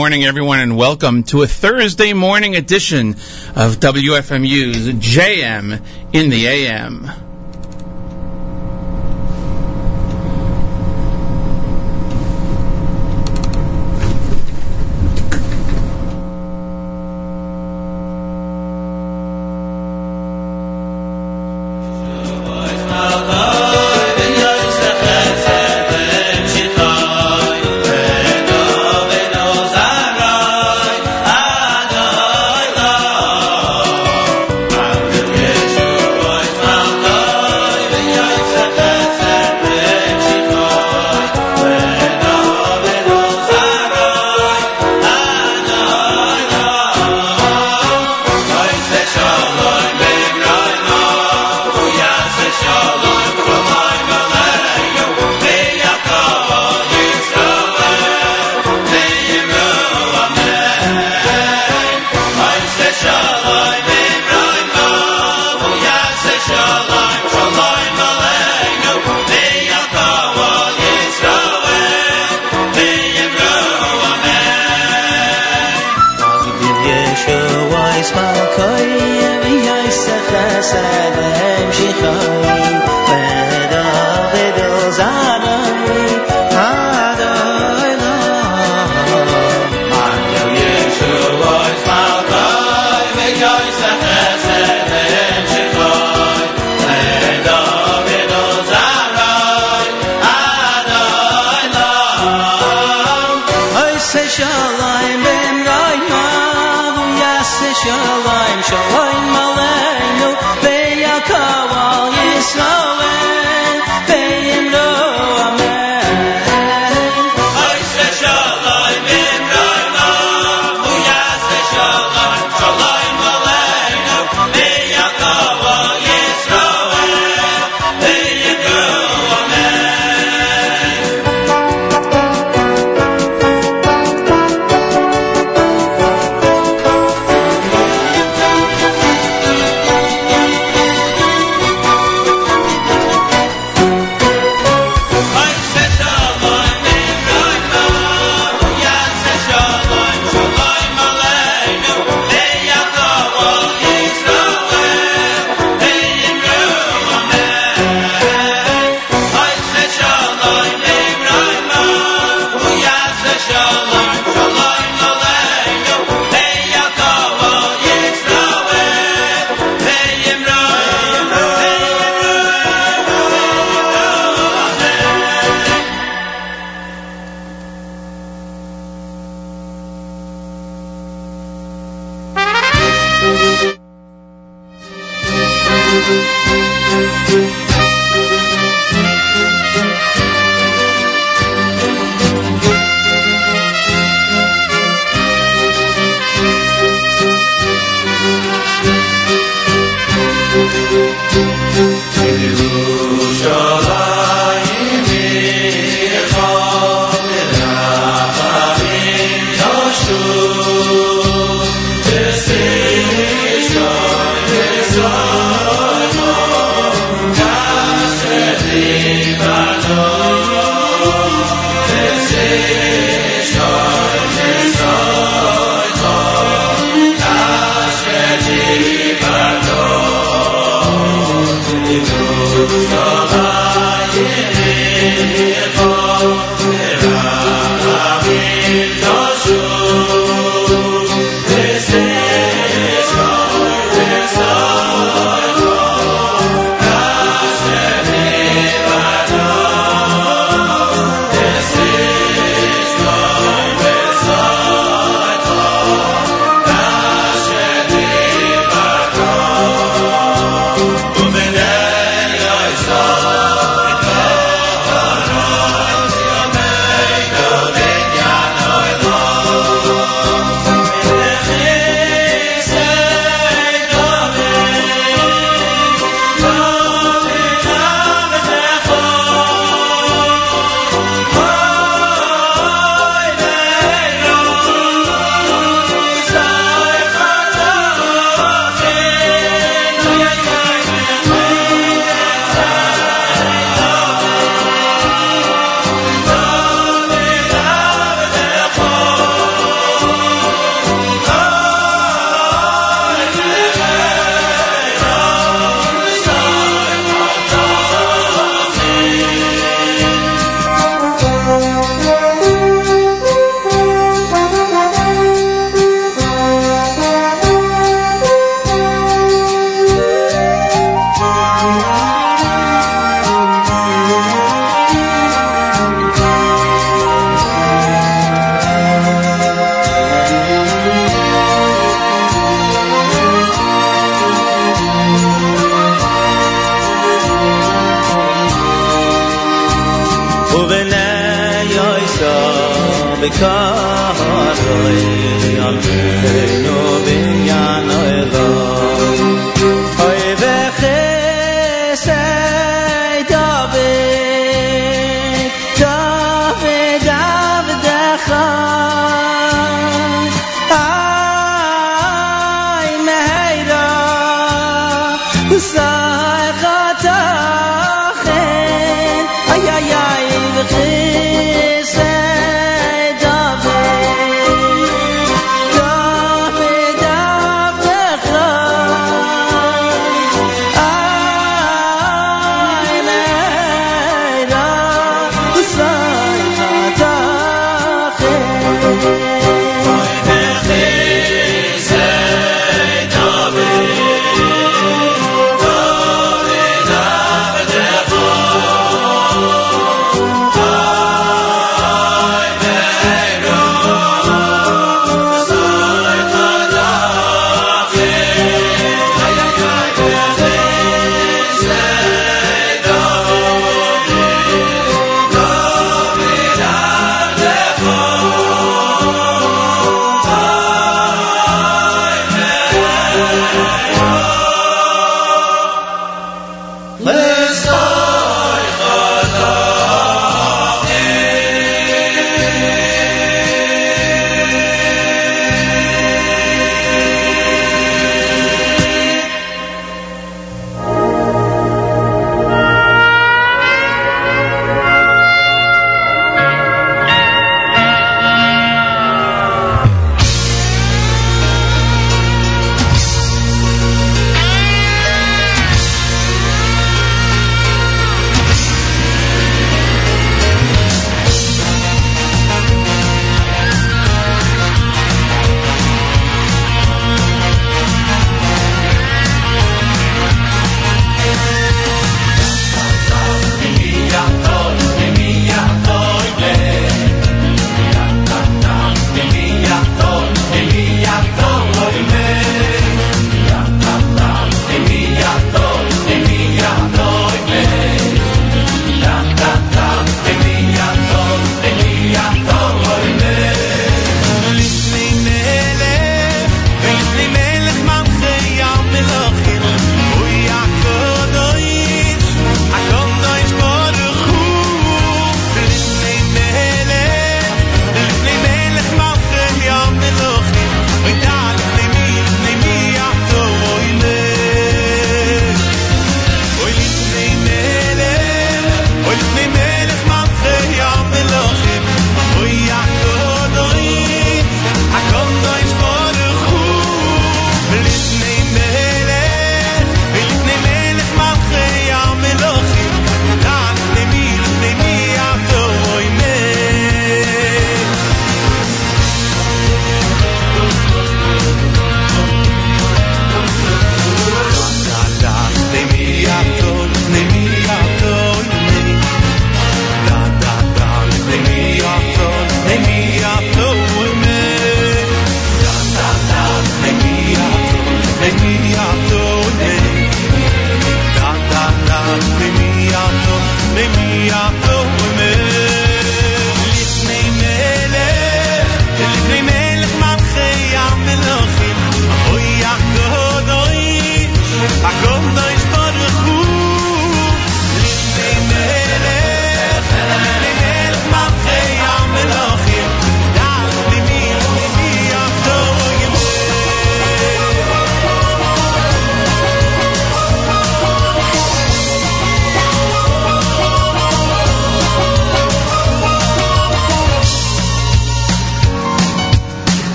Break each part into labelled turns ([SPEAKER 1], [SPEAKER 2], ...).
[SPEAKER 1] morning, everyone, and welcome to a Thursday morning edition of WFMU's JM in the AM.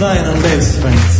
[SPEAKER 2] Ryan on bass,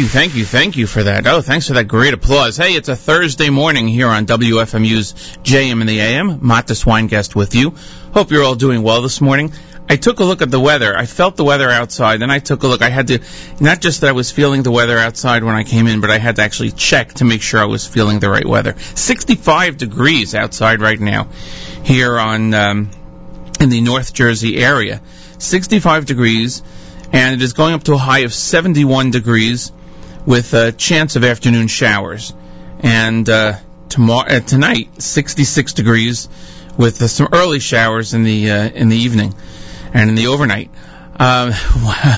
[SPEAKER 1] you, thank you, thank you for that. Oh, thanks for that great applause. Hey, it's a Thursday morning here on WFMU's JM in the AM. Mattes Guest with you. Hope you're all doing well this morning. I took a look at the weather. I felt the weather outside, then I took a look. I had to, not just that I was feeling the weather outside when I came in, but I had to actually check to make sure I was feeling the right weather. 65 degrees outside right now here on, um, in the North Jersey area. 65 degrees and it is going up to a high of 71 degrees with a chance of afternoon showers. And uh, tomorrow, uh, tonight, 66 degrees with uh, some early showers in the uh, in the evening and in the overnight. Uh,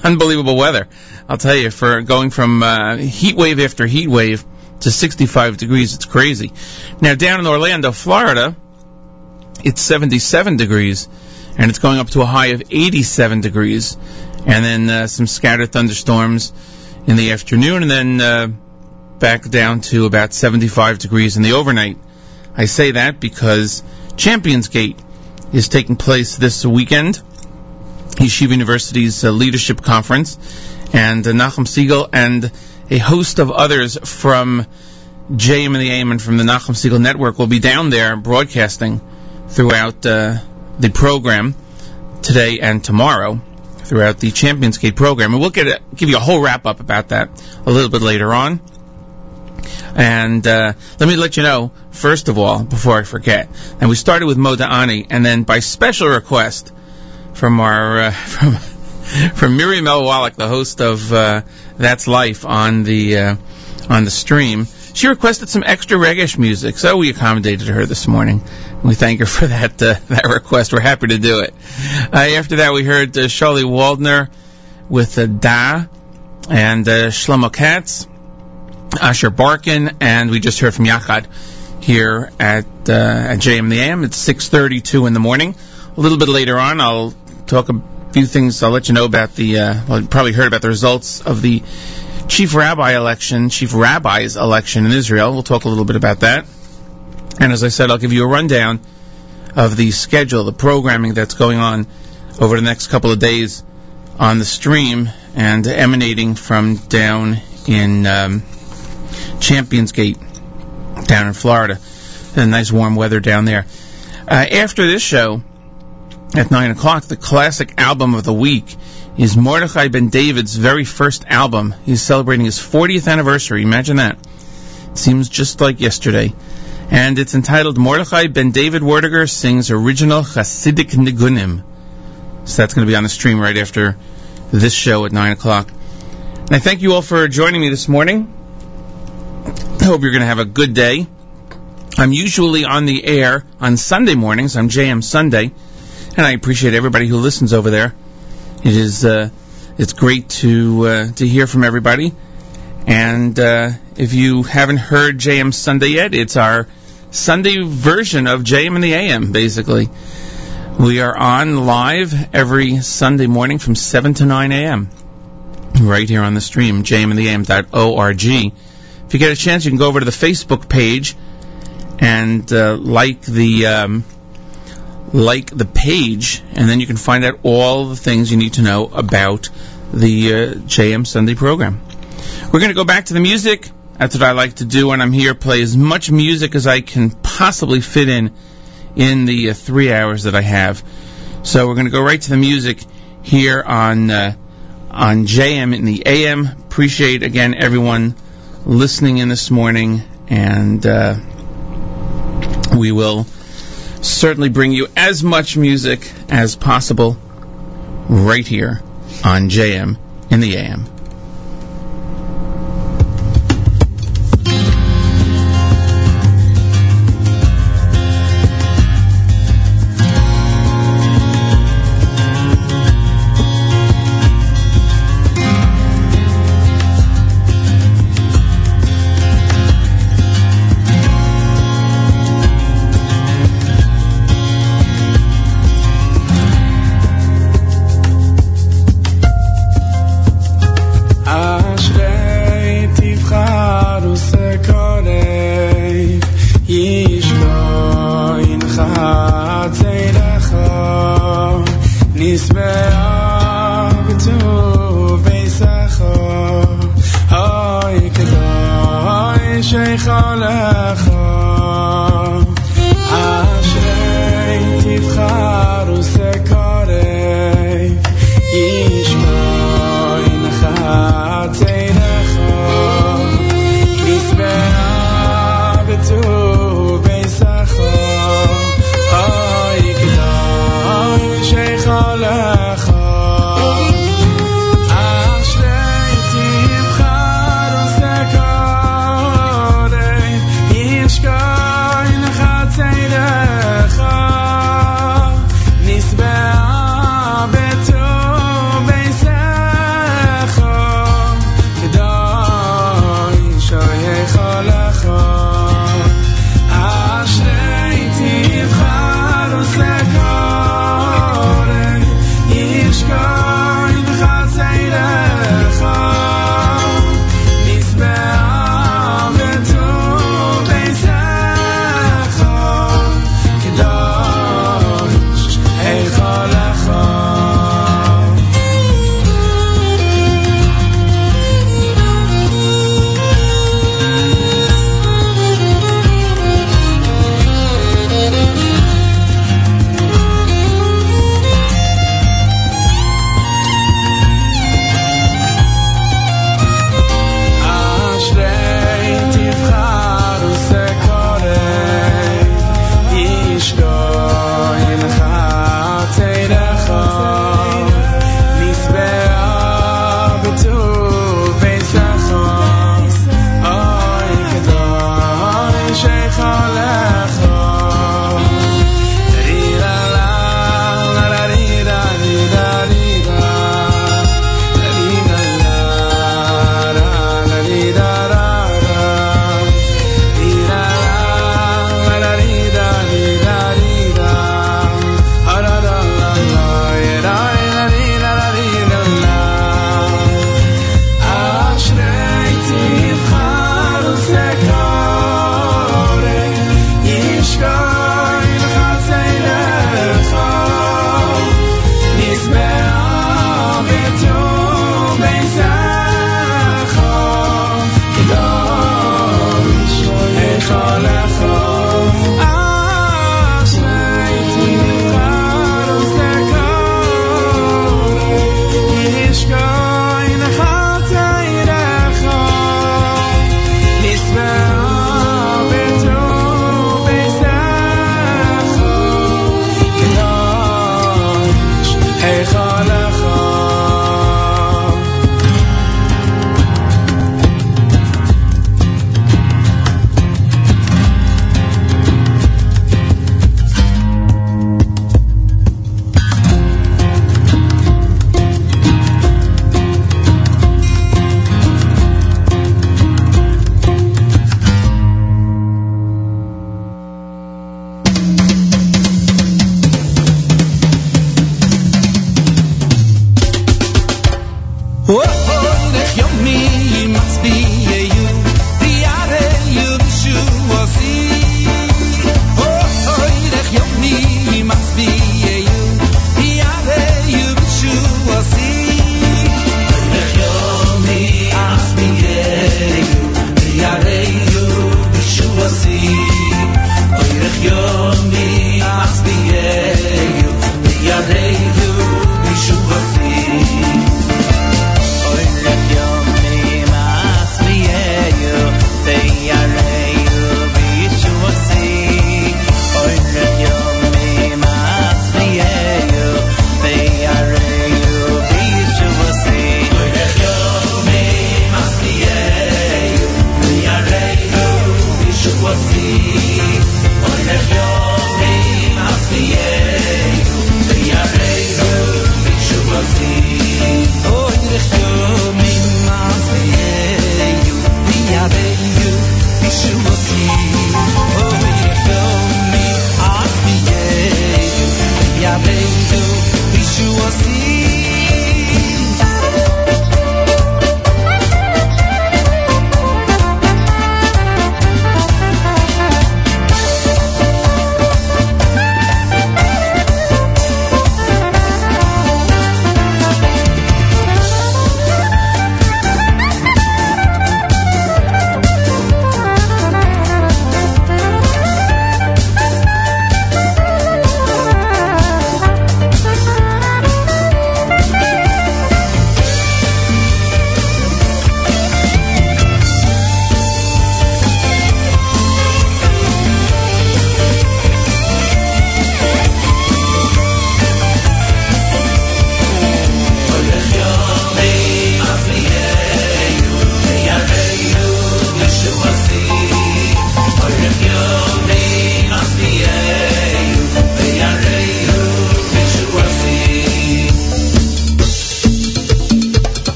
[SPEAKER 1] unbelievable weather, I'll tell you. For going from uh, heat wave after heat wave to 65 degrees, it's crazy. Now down in Orlando, Florida, it's 77 degrees, and it's going up to a high of 87 degrees and then uh, some scattered thunderstorms in the afternoon, and then uh, back down to about 75 degrees in the overnight. I say that because Champions Gate is taking place this weekend, Yeshiva University's uh, leadership conference, and uh, Nachum Segal and a host of others from JM and the AM and from the Nachum Segal Network will be down there broadcasting throughout uh, the program today and tomorrow throughout the Champions Gate program. And we'll get a, give you a whole wrap up about that a little bit later on. And uh, let me let you know, first of all, before I forget, and we started with Moda Ani, and then by special request from our uh, from from Miriam L. Wallach, the host of uh, That's Life on the uh, on the stream, she requested some extra reggae music, so we accommodated her this morning. We thank her for that uh, that request. We're happy to do it. Uh, after that, we heard uh, Charlie Waldner with uh, Da and uh, Shlomo Katz, Asher Barkin, and we just heard from Yachad here at uh, at JM the AM. It's 6:32 in the morning. A little bit later on, I'll talk a few things. I'll let you know about the. Uh, well, you probably heard about the results of the chief rabbi election, chief rabbi's election in Israel. We'll talk a little bit about that. And as I said, I'll give you a rundown of the schedule, the programming that's going on over the next couple of days on the stream and emanating from down in um, Champions Gate, down in Florida. And nice warm weather down there. Uh, after this show, at 9 o'clock, the classic album of the week is Mordechai Ben David's very first album. He's celebrating his 40th anniversary. Imagine that. Seems just like yesterday and it's entitled Mordechai Ben David Werdiger sings original Hasidic Nigunim. So that's going to be on the stream right after this show at 9 o'clock. And I thank you all for joining me this morning. I hope you're going to have a good day. I'm usually on the air on Sunday mornings. I'm JM Sunday, and I appreciate everybody who listens over there. It is uh, it's great to uh, to hear from everybody. And uh, if you haven't heard JM Sunday yet, it's our Sunday version of JM and the AM, basically. We are on live every Sunday morning from 7 to 9 a.m. right here on the stream, JM and the jmandtheam.org. If you get a chance, you can go over to the Facebook page and uh, like the um, like the page, and then you can find out all the things you need to know about the uh, JM Sunday program. We're going to go back to the music. That's what I like to do when I'm here. Play as much music as I can possibly fit in in the uh, three hours that I have. So we're going to go right to the music here on uh, on JM in the AM. Appreciate again everyone listening in this morning, and uh, we will certainly bring you as much music as possible right here on JM in the AM.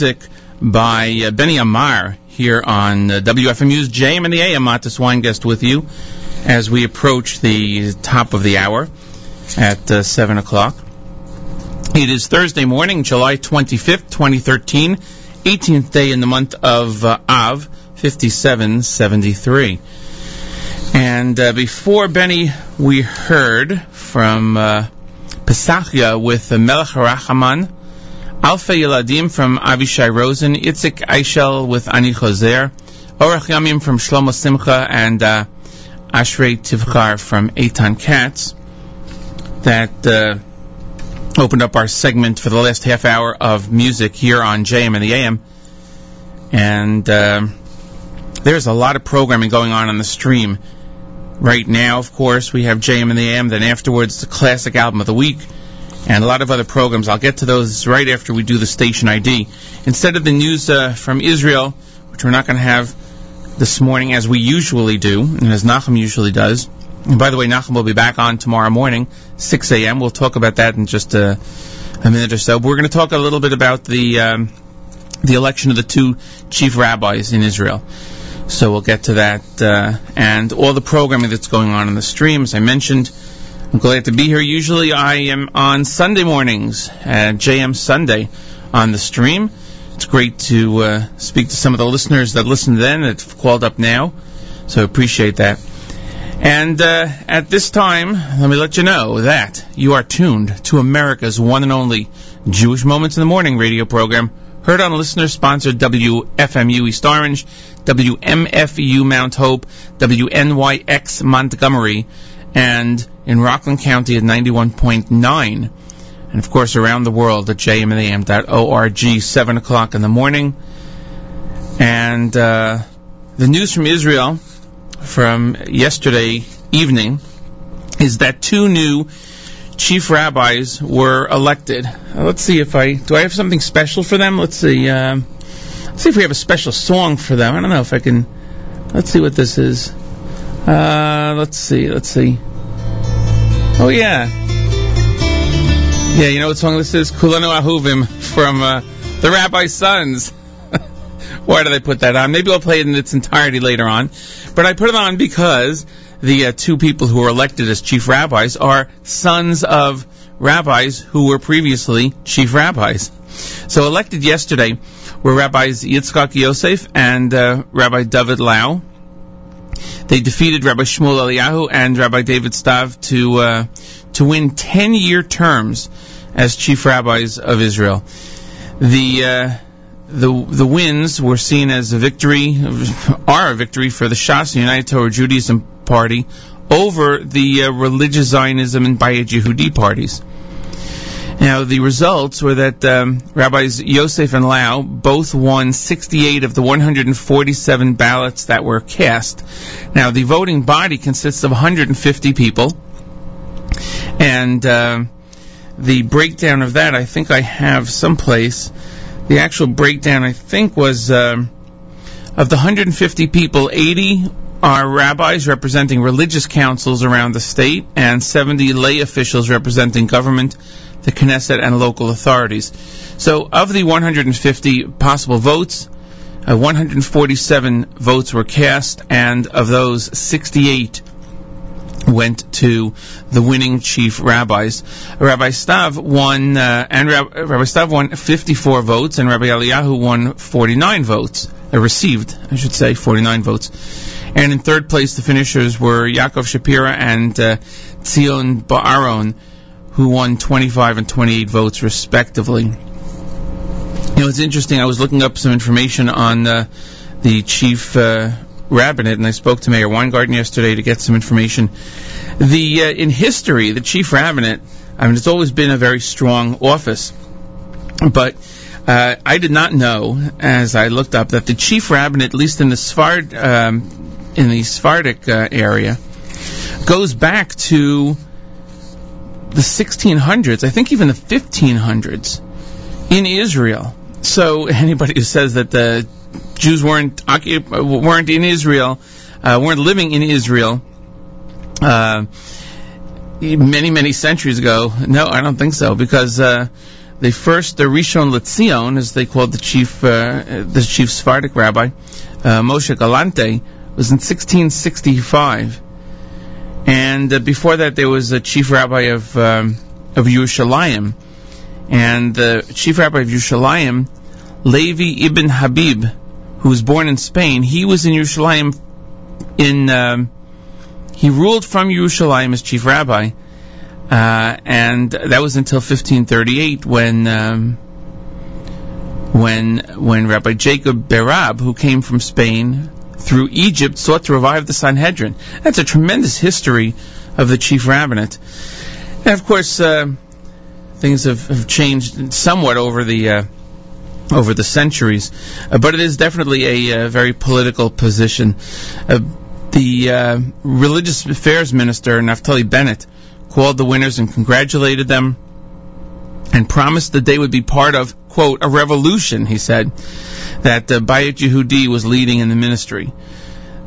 [SPEAKER 1] Music by uh, Benny Amar here on uh, WFMU's JM and the AM. Mattes Weingast with you as we approach the top of the hour at uh, 7 o'clock. It is Thursday morning, July 25th, 2013, 18th day in the month of uh, Av, 5773. And uh, before Benny, we heard from uh, Pesachia with uh, Melech Rachaman, Alpha Yeladim from Avishai Rosen, Itzik Eshel with Ani Choser, Orach Yamim from Shlomo Simcha, and uh, Ashrei Tivchar from Eitan Katz. That uh, opened up our segment for the last half hour of music here on JM and the AM. And uh, there's a lot of programming going on on the stream. Right now, of course, we have JM and the AM. Then afterwards, the classic album of the week and a lot of other programs. I'll get to those right after we do the station ID. Instead of the news uh, from Israel, which we're not going to have this morning as we usually do, and as Nachum usually does. And by the way, Nachum will be back on tomorrow morning, 6 a.m. We'll talk about that in just a, a minute or so. But we're going to talk a little bit about the um, the election of the two chief rabbis in Israel. So we'll get to that uh, and all the programming that's going on in the stream, as I mentioned. I'm glad to be here. Usually I am on Sunday mornings at JM Sunday on the stream. It's great to uh, speak to some of the listeners that listened then that called up now. So appreciate that. And uh, at this time, let me let you know that you are tuned to America's one and only Jewish Moments in the Morning radio program, heard on listener-sponsored WFMU East Orange, WMFU Mount Hope, WNYX Montgomery, and in Rockland County at 91.9. And of course, around the world at jmintheam.org, 7 o'clock in the morning. And uh, the news from Israel from yesterday evening is that two new chief rabbis were elected. Uh, let's see if I do. I have something special for them. Let's see. Um, let's see if we have a special song for them. I don't know if I can. Let's see what this is. Uh, let's see. Let's see. Oh yeah. Yeah, you know what song this is? Kulam Ahuvim from uh, the Rabbi's Sons. Why did I put that on? Maybe I'll play it in its entirety later on. But I put it on because the uh, two people who were elected as chief rabbis are sons of rabbis who were previously chief rabbis. So elected yesterday were Rabbis Yitzchak Yosef and uh, Rabbi David Lau. They defeated Rabbi Shmuel Eliyahu and Rabbi David Stav to uh, to win 10-year terms as chief rabbis of Israel. The uh, the the wins were seen as a victory, are a victory for the Shas, the United Torah Judaism Party, over the uh, religious Zionism and Bayit Yehudi parties. Now, the results were that um, Rabbis Yosef and Lau both won 68 of the 147 ballots that were cast. Now, the voting body consists of 150 people, and uh, the breakdown of that, I think I have someplace. The actual breakdown, I think, was um, of the 150 people, 80 are rabbis representing religious councils around the state, and 70 lay officials representing government the Knesset and local authorities. So, of the 150 possible votes, uh, 147 votes were cast, and of those, 68 went to the winning chief rabbis. Rabbi Stav won, uh, and Rab- Rabbi Stav won 54 votes, and Rabbi Eliyahu won 49 votes. Uh, received, I should say, 49 votes. And in third place, the finishers were Yaakov Shapira and uh, Tzion Boaron, who won 25 and 28 votes respectively. You know, it's interesting. I was looking up some information on uh, the chief rabbinate, and I spoke to Mayor Weingarten yesterday to get some information. The uh, in history, the chief rabbinate, I mean, it's always been a very strong office, but uh, I did not know, as I looked up, that the chief rabbinate, at least in the Sfard, um, in the Sephardic uh, area, goes back to the 1600s, I think even the 1500s, in Israel. So anybody who says that the Jews weren't weren't in Israel, uh, weren't living in Israel, uh, many, many centuries ago. No, I don't think so, because uh, the first the Rishon LeZion, as they called the chief, uh, the chief Sephardic rabbi, uh, Moshe Galante, was in 1665, and uh, before that there was a chief rabbi of um, of Yerushalayim, and the chief rabbi of Yerushalayim, Levi ibn Habib, who was born in Spain, he was in Yerushalayim in. Um, he ruled from Yerushalayim as chief rabbi, uh, and that was until 1538 when um, when when Rabbi Jacob Berab, who came from Spain through Egypt, sought to revive the Sanhedrin. That's a tremendous history of the chief rabbinate. And of course, uh, things have, have, changed somewhat over the uh, over the centuries, uh, but it is definitely a, uh, very political position. Uh, the uh, religious affairs minister Naftali Bennett called the winners and congratulated them and promised that they would be part of, quote, a revolution, he said, that uh, Bayit Yehudi was leading in the ministry.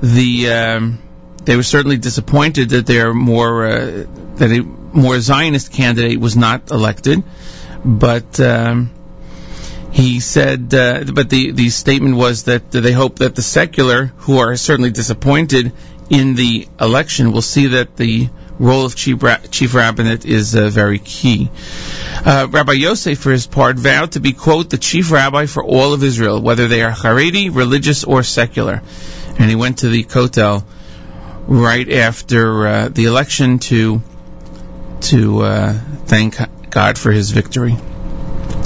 [SPEAKER 1] The, um, they were certainly disappointed that their more, uh, that a more Zionist candidate was not elected, but, um, he said, uh, but the, the statement was that they hope that the secular, who are certainly disappointed in the election, will see that the role of chief, ra- chief rabbinate is uh, very key. Uh, rabbi Yosef, for his part, vowed to be, quote, the chief rabbi for all of Israel, whether they are Haredi, religious, or secular. And he went to the Kotel right after uh, the election to to uh, thank God for his victory.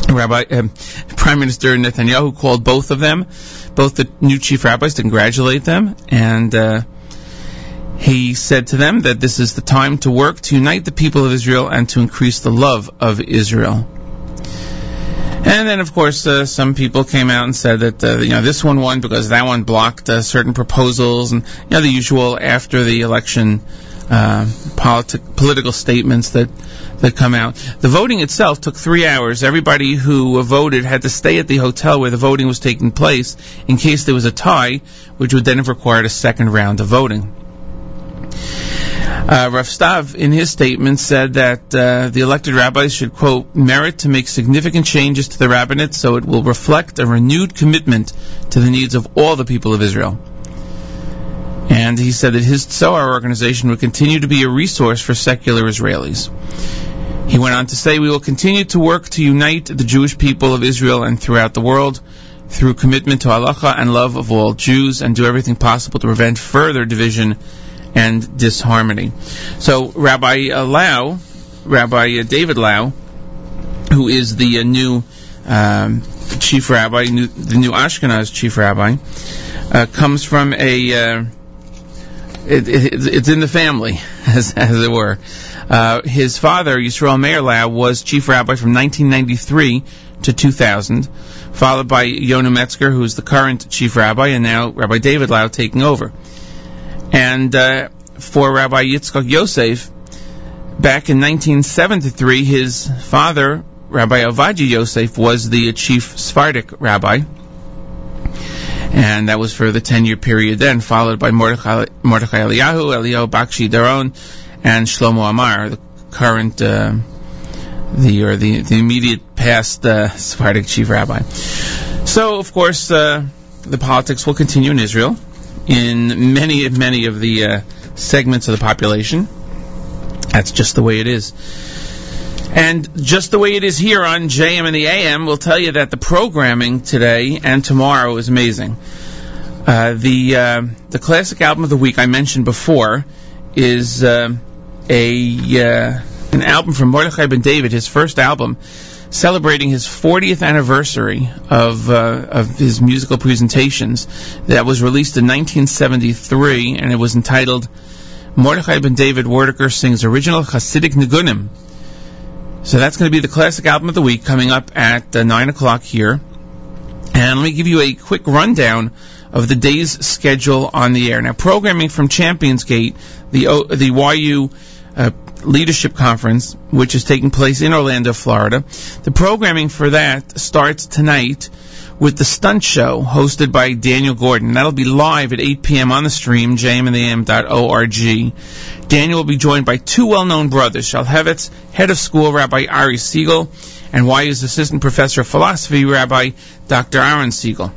[SPEAKER 1] Rabbi um, Prime Minister Netanyahu called both of them, both the new chief rabbis, to congratulate them, and uh, he said to them that this is the time to work to unite the people of Israel and to increase the love of Israel. And then, of course, uh, some people came out and said that uh, you know this one won because that one blocked uh, certain proposals, and you know the usual after the election uh, politi- political statements that that come out. The voting itself took three hours. Everybody who voted had to stay at the hotel where the voting was taking place in case there was a tie, which would then have required a second round of voting. Uh, Rav Stav, in his statement, said that uh, the elected rabbis should, quote, merit to make significant changes to the rabbinate so it will reflect a renewed commitment to the needs of all the people of Israel. And he said that his Tzohar organization would continue to be a resource for secular Israelis. He went on to say, We will continue to work to unite the Jewish people of Israel and throughout the world through commitment to halacha and love of all Jews and do everything possible to prevent further division and disharmony. So Rabbi Lau, Rabbi David Lau, who is the uh, new um, chief rabbi, the new Ashkenaz chief rabbi, uh, comes from a. Uh, it, it, it's in the family, as, as it were. Uh, his father, Yisrael Meir Lau, was chief rabbi from 1993 to 2000, followed by Yonah Metzger, who's the current chief rabbi, and now Rabbi David Lau taking over. And uh, for Rabbi Yitzchak Yosef, back in 1973, his father, Rabbi Ovadia Yosef, was the chief Sephardic rabbi. And that was for the 10 year period then, followed by Mordechai, Mordechai Eliyahu, Eliyahu Bakshi Doron, and Shlomo Amar, the current, uh, the, or the, the immediate past uh, Sephardic chief rabbi. So, of course, uh, the politics will continue in Israel in many, many of the uh, segments of the population. That's just the way it is. And just the way it is here on JM in the AM, we'll tell you that the programming today and tomorrow is amazing. Uh, the uh, the classic album of the week I mentioned before is uh, a uh, an album from Mordechai Ben David, his first album, celebrating his 40th anniversary of uh, of his musical presentations. That was released in 1973, and it was entitled Mordechai Ben David Werdiger sings original Hasidic Nigunim. So that's going to be the classic album of the week coming up at uh, 9 o'clock here. And let me give you a quick rundown of the day's schedule on the air. Now, programming from Champions Gate, the, o- the YU uh, Leadership Conference, which is taking place in Orlando, Florida. The programming for that starts tonight with the Stunt Show hosted by Daniel Gordon. That'll be live at 8 p.m. on the stream, jmintheam.org. Daniel will be joined by two well-known brothers, Shalhevet's, head of school, Rabbi Ari Siegel, and YU's assistant professor of philosophy, Rabbi Dr. Aaron Siegel.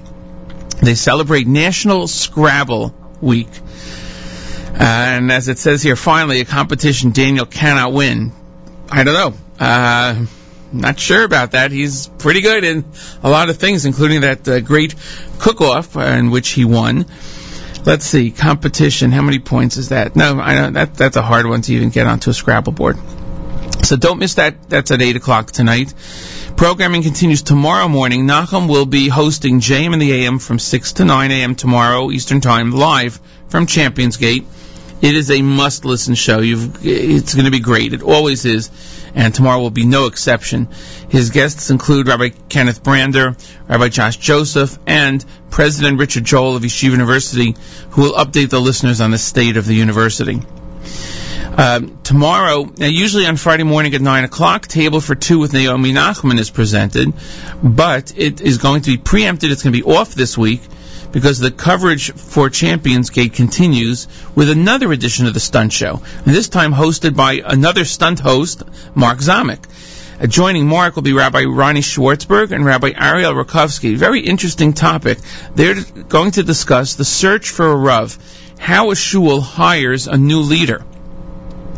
[SPEAKER 1] They celebrate National Scrabble Week. And as it says here, finally, a competition Daniel cannot win. I don't know. Uh, not sure about that. He's pretty good in a lot of things, including that uh, great cook-off in which he won. Let's see, competition. How many points is that? No, I know that that's a hard one to even get onto a Scrabble board. So don't miss that. That's at 8 o'clock tonight. Programming continues tomorrow morning. Nachum will be hosting JM in the AM from 6 to 9 a.m. tomorrow Eastern Time live from Champions Gate. It is a must-listen show. You've, it's going to be great. It always is, and tomorrow will be no exception. His guests include Rabbi Kenneth Brander, Rabbi Josh Joseph, and President Richard Joel of Yeshiva University, who will update the listeners on the state of the university. Um, tomorrow, now usually on Friday morning at 9 o'clock, Table for Two with Naomi Nachman is presented, but it is going to be preempted. It's going to be off this week because the coverage for Champions Gate continues with another edition of the Stunt Show, and this time hosted by another stunt host, Mark Zamek. Uh, joining Mark will be Rabbi Ronnie Schwartzberg and Rabbi Ariel Rakovsky. Very interesting topic. They're going to discuss the search for a Rav, how a shul hires a new leader.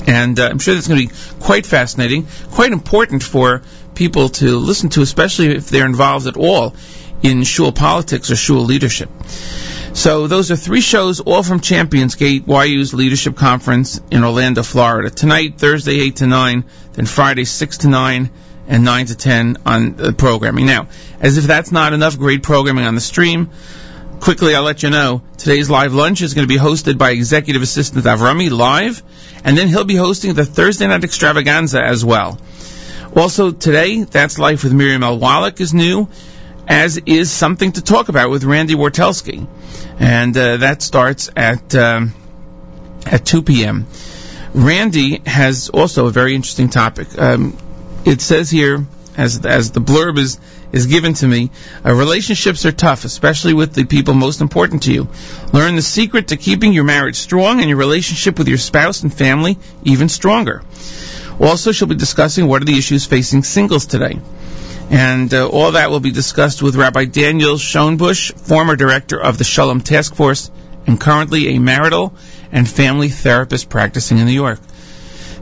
[SPEAKER 1] And uh, I'm sure that's going to be quite fascinating, quite important for people to listen to, especially if they're involved at all in shul politics or shul leadership. So those are three shows, all from Champions Gate, YU's Leadership Conference in Orlando, Florida. Tonight, Thursday, 8 to 9, then Friday, 6 to 9, and 9 to 10 on the programming. Now, as if that's not enough great programming on the stream, quickly I'll let you know, today's live lunch is going to be hosted by Executive Assistant Avrami live, and then he'll be hosting the Thursday Night Extravaganza as well. Also today, That's Life with Miriam L. Wallach is new as is something to talk about with Randy Wartelski, and uh, that starts at um, at 2 p.m. Randy has also a very interesting topic. Um, it says here, as as the blurb is is given to me, uh, relationships are tough, especially with the people most important to you. Learn the secret to keeping your marriage strong and your relationship with your spouse and family even stronger. Also, she'll be discussing what are the issues facing singles today. And uh, all that will be discussed with Rabbi Daniel Schonbuch, former director of the Shalom Task Force and currently a marital and family therapist practicing in New York.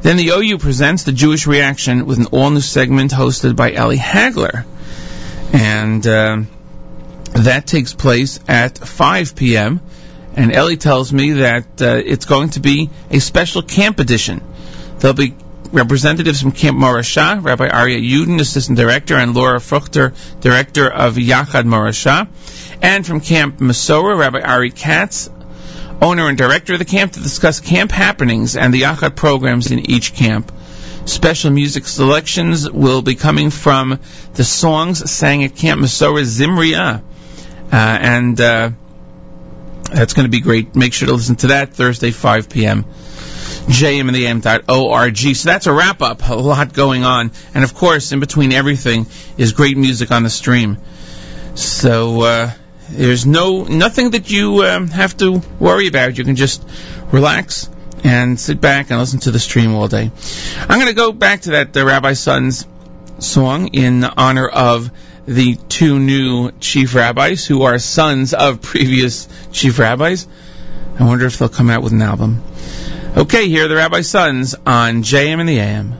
[SPEAKER 1] Then the OU presents the Jewish Reaction with an all-new segment hosted by Ellie Hagler. And uh, that takes place at 5 p.m. And Ellie tells me that uh, it's going to be a special camp edition. There'll be representatives from Camp Morashah, Rabbi Arya Yudin, Assistant Director, and Laura Fruchter, Director of Yachad Morashah, and from Camp Masora, Rabbi Ari Katz, owner and director of the camp, to discuss camp happenings and the Yachad programs in each camp. Special music selections will be coming from the songs sang at Camp Masora Zimriah. Uh, and uh, that's going to be great. Make sure to listen to that Thursday, 5 p.m jmintheam.org. So that's a wrap up. A lot going on. And of course, in between everything is great music on the stream. So, uh, there's no, nothing that you um, have to worry about. You can just relax and sit back and listen to the stream all day. I'm going to go back to that uh, Rabbi Sons song in honor of the two new chief rabbis who are sons of previous chief rabbis. I wonder if they'll come out with an album. Okay, here are the Rabbi Sons on JM in the AM.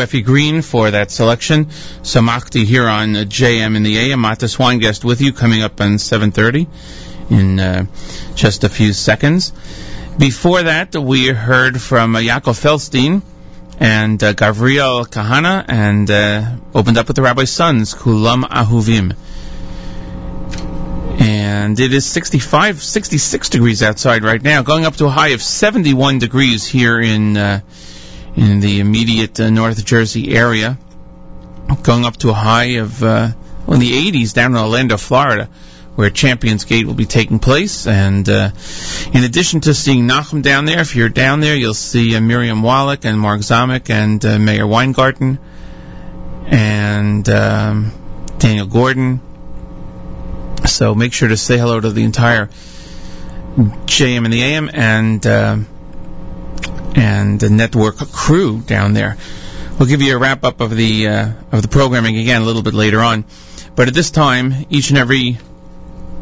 [SPEAKER 1] Effie Green, for that selection. Samakti here on uh, JM in the AM. Mattes Weingast with you, coming up on 7.30 in uh, just a few seconds. Before that, we heard from uh, Yaakov Feldstein and uh, Gavriel Kahana, and uh, opened up with the Rabbi's Sons, Kulam Ahuvim. And it is 65, 66 degrees outside right now, going up to a high of 71 degrees here in uh, in the immediate uh, North Jersey area, going up to a high of uh, well, in the 80s down in Orlando, Florida, where Champions Gate will be taking place. And uh, in addition to seeing Nachum down there, if you're down there, you'll see uh, Miriam Wallach and Mark Zamek and uh, Meir Weingarten and um, Daniel Gordon. So make sure to say hello to the entire JM in the AM and uh, and the network crew down there. We'll give you a wrap up of the uh, of the programming again a little bit later on, but at this time, each and every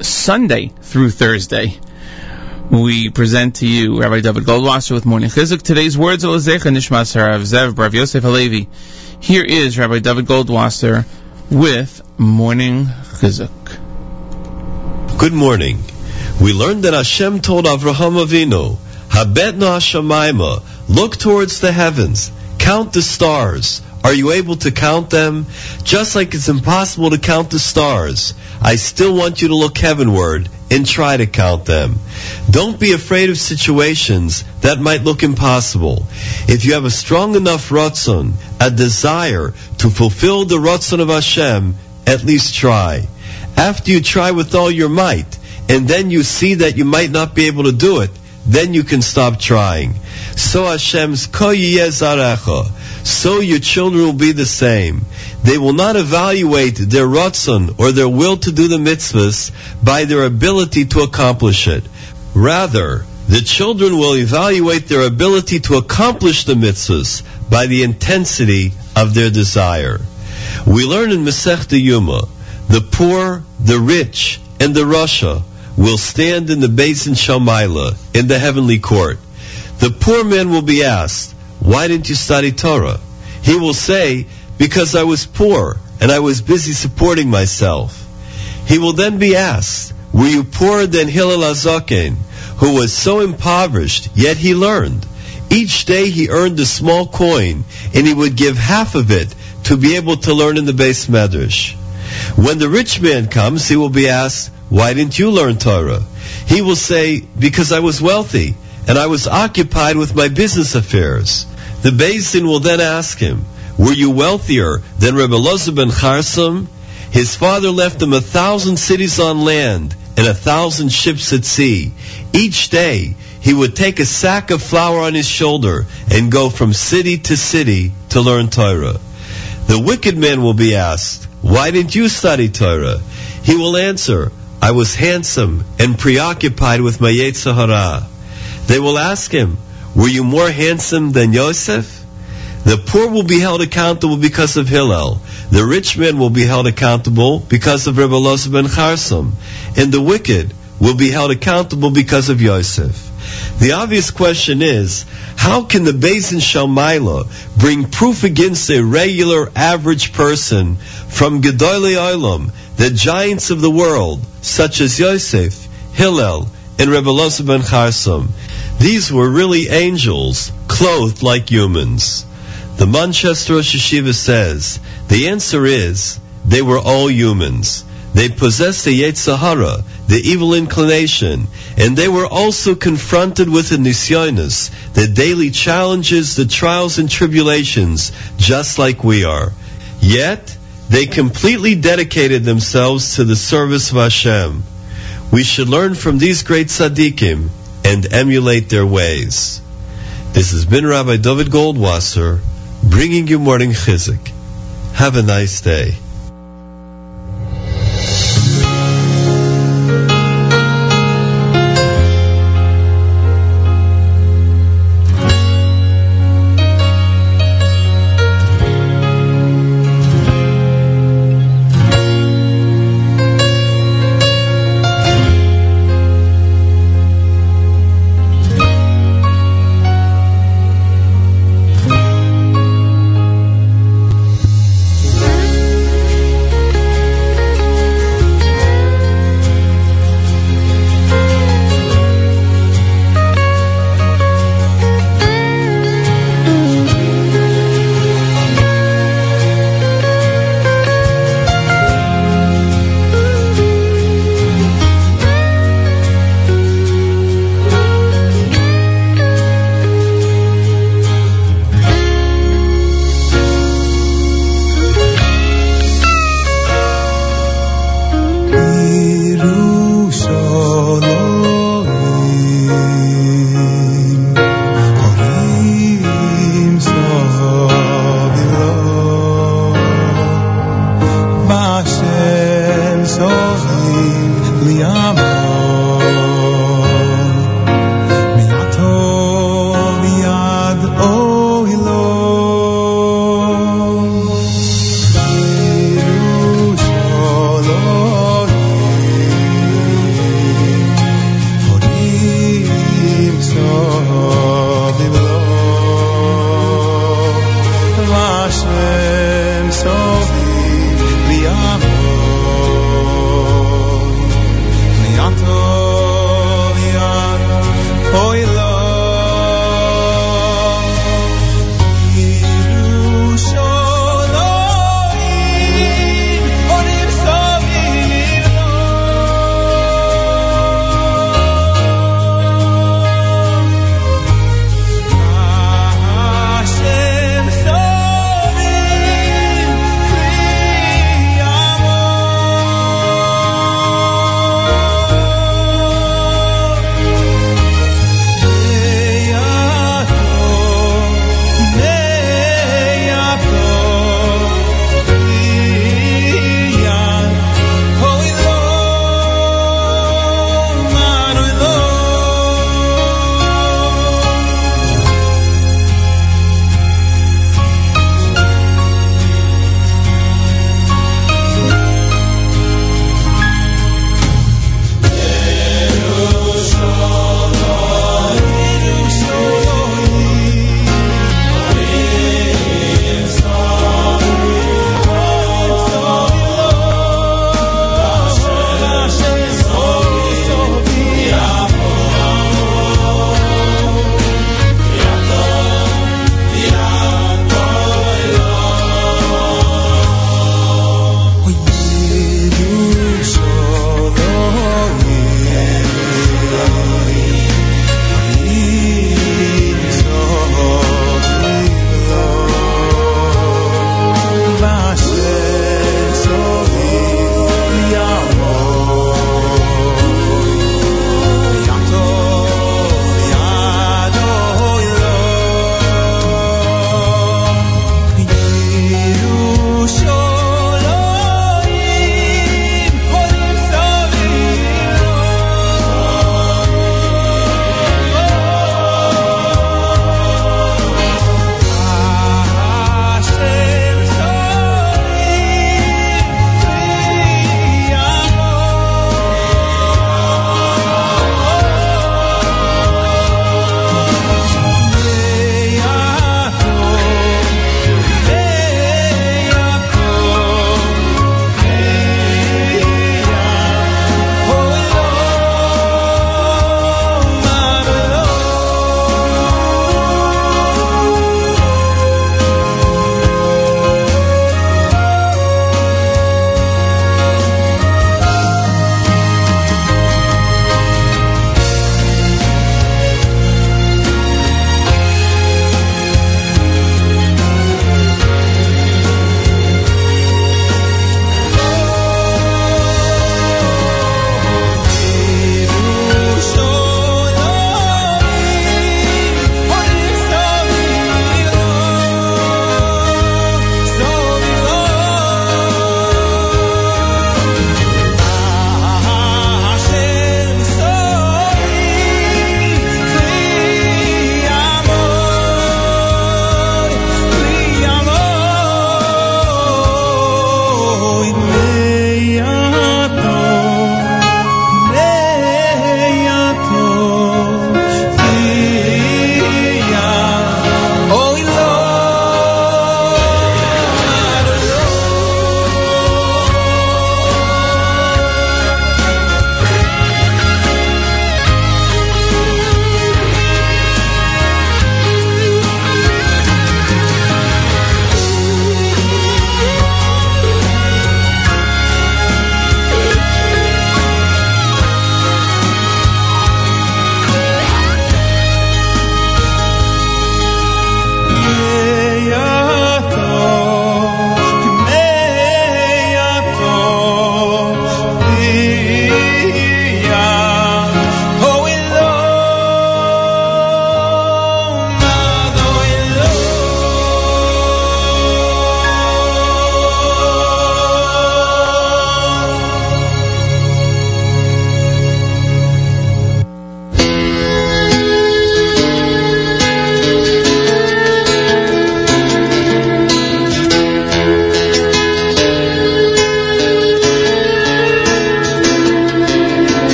[SPEAKER 1] Sunday through Thursday, we present to you Rabbi David Goldwasser with Morning Chizuk. Today's words are Lezecha Nishmas Harav Zev Brav Yosef Halevi. Here is Rabbi David Goldwasser with Morning Chizuk.
[SPEAKER 3] Good morning. We learned that Hashem told Avraham Avinu, Habetna Hashemayma, look towards the heavens, count the stars. Are you able to count them? Just like it's impossible to count the stars, I still want you to look heavenward and try to count them. Don't be afraid of situations that might look impossible. If you have a strong enough ratzon, a desire to fulfill the ratzon of Hashem, at least try. After you try with all your might, and then you see that you might not be able to do it, then you can stop trying. So Hashem's ko zarecha. So your children will be the same. They will not evaluate their ratzon or their will to do the mitzvahs by their ability to accomplish it. Rather, the children will evaluate their ability to accomplish the mitzvahs by the intensity of their desire. We learn in Masechta Yoma, the poor, the rich, and the rasha will stand in the basin Shamaila in the heavenly court. The poor man will be asked, why didn't you study Torah? He will say, because I was poor and I was busy supporting myself. He will then be asked, were you poorer than Hillel Azaken, who was so impoverished, yet he learned? Each day he earned a small coin, and he would give half of it to be able to learn in the beis medrash. When the rich man comes, he will be asked, why didn't you learn Torah? He will say, because I was wealthy and I was occupied with my business affairs. The Beis Din will then ask him, were you wealthier than Rebbe Elazar ben Charsam? His father left him a thousand cities on land and a thousand ships at sea. Each day, he would take a sack of flour on his shoulder and go from city to city to learn Torah. The wicked man will be asked, why didn't you study Torah? He will answer, I was handsome and preoccupied with my Yetzer Hara. They will ask him, were you more handsome than Yosef? The poor will be held accountable because of Hillel. The rich man will be held accountable because of Rebbe Elazar ben Charsam. And the wicked will be held accountable because of Yosef. The obvious question is, how can the Beis in Shalmaila bring proof against a regular average person from Gedolei Olam, the giants of the world, such as Yosef, Hillel, and Rebbe Elazar ben Charsam? These were really angels, clothed like humans. The Manchester Rosh Yeshiva says, the answer is, they were all humans. They possessed the Yetzer Hara, the evil inclination, and they were also confronted with the nisyonos, the daily challenges, the trials and tribulations, just like we are. Yet, they completely dedicated themselves to the service of Hashem. We should learn from these great tzaddikim and emulate their ways. This has been Rabbi David Goldwasser bringing you morning chizuk. Have a nice day.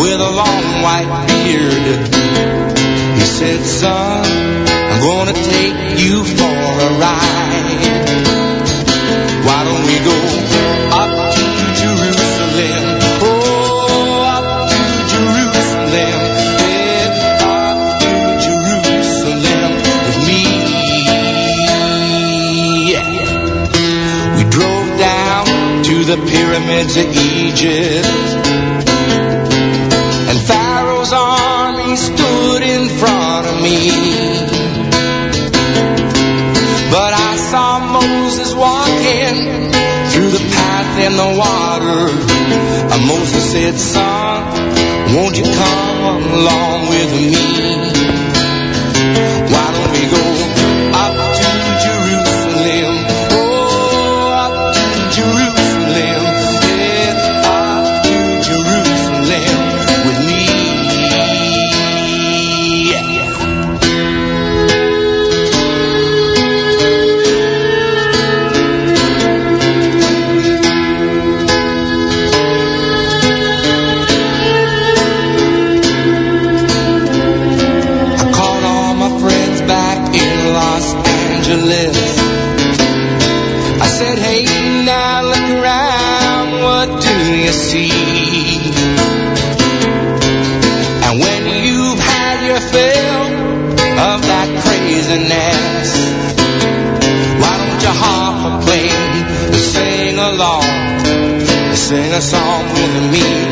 [SPEAKER 4] with a long white beard. He
[SPEAKER 5] said, son, I'm gonna take you for a ride. Why don't we go up to Jerusalem? Oh, up to Jerusalem. Up to Jerusalem with me. We drove down to the pyramids of Egypt army stood in front of me. But I saw Moses walking through the path in the water. And Moses said, Son, won't you come along with me? Sing a song with me.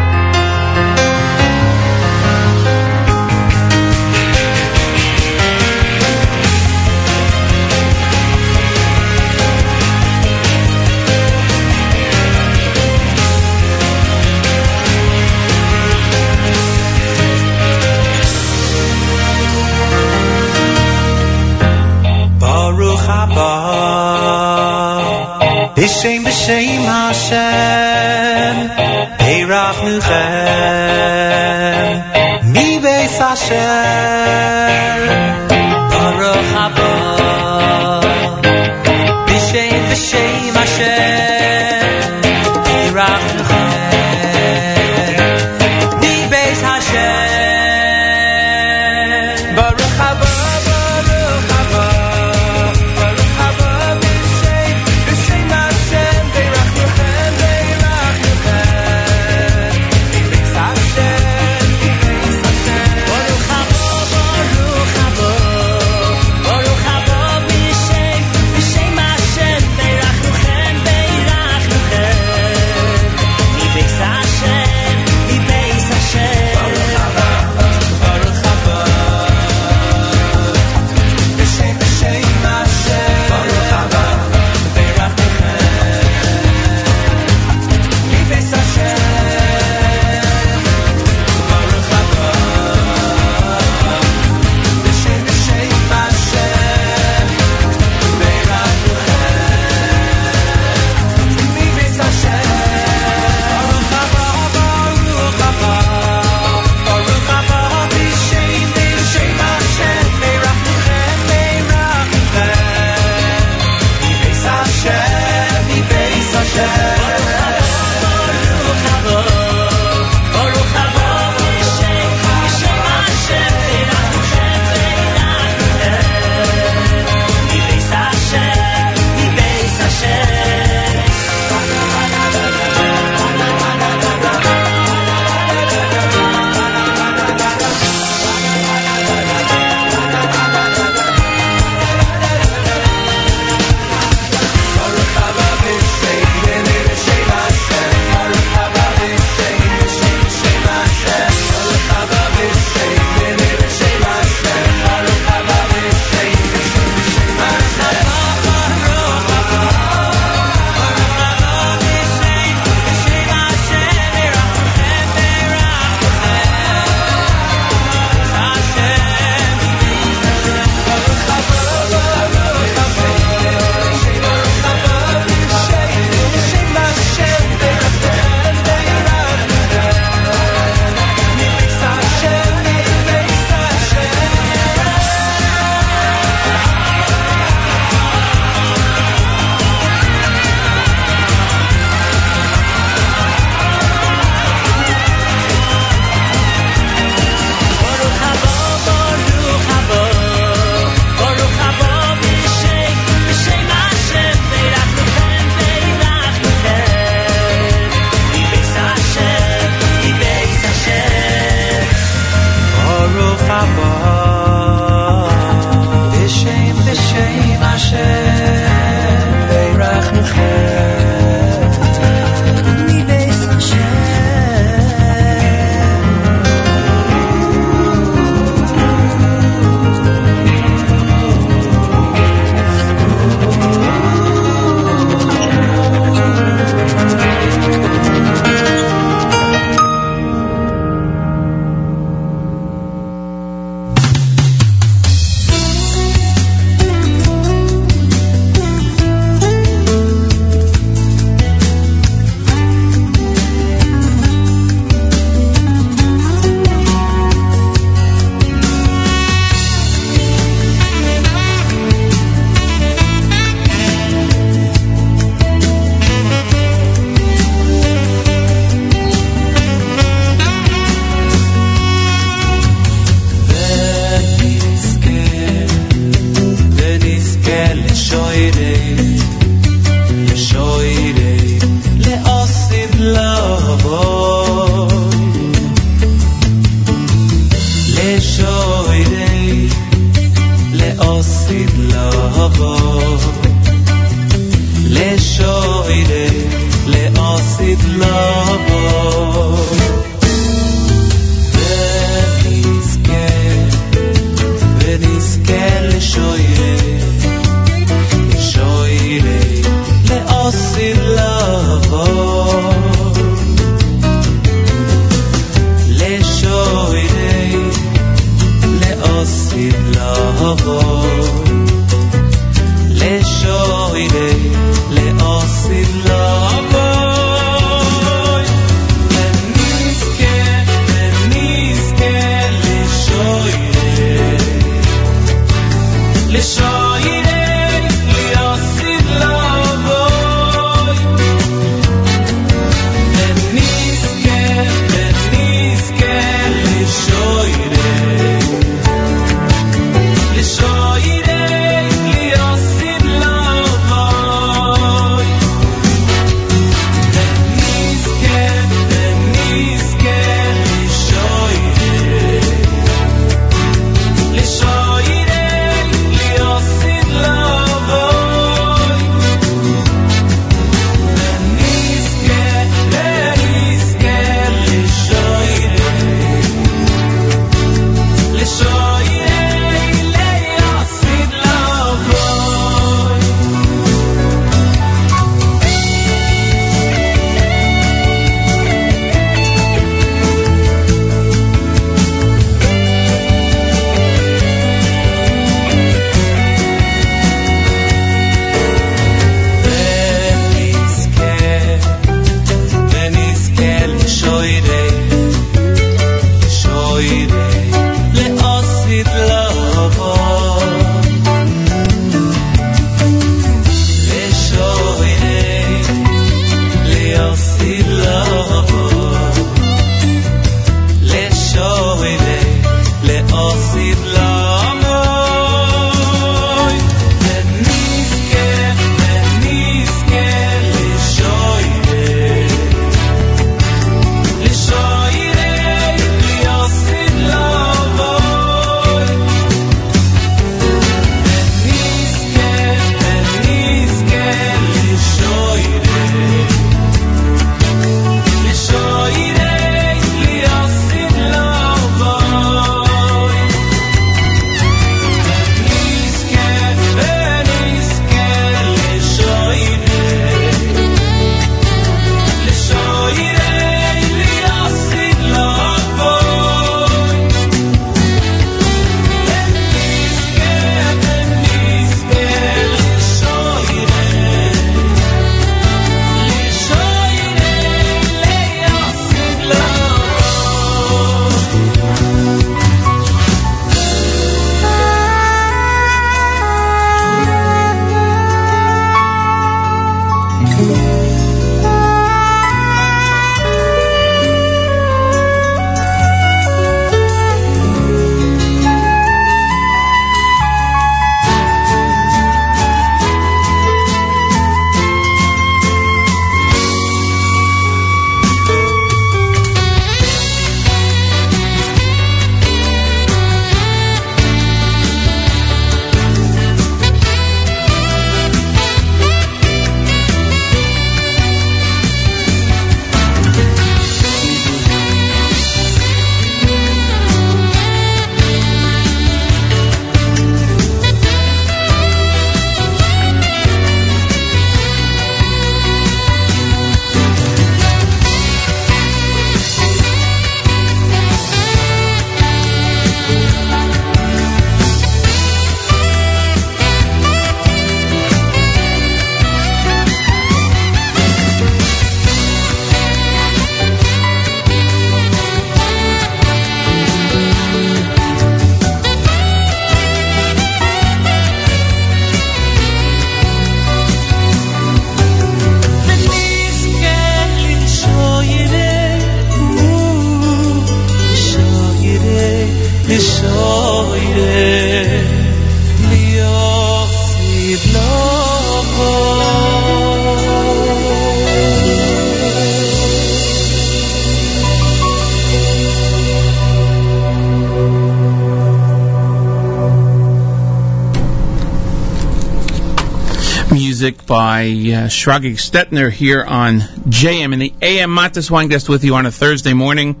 [SPEAKER 1] Shragi Stetner here on JM in the AM Weingast with you on a Thursday morning.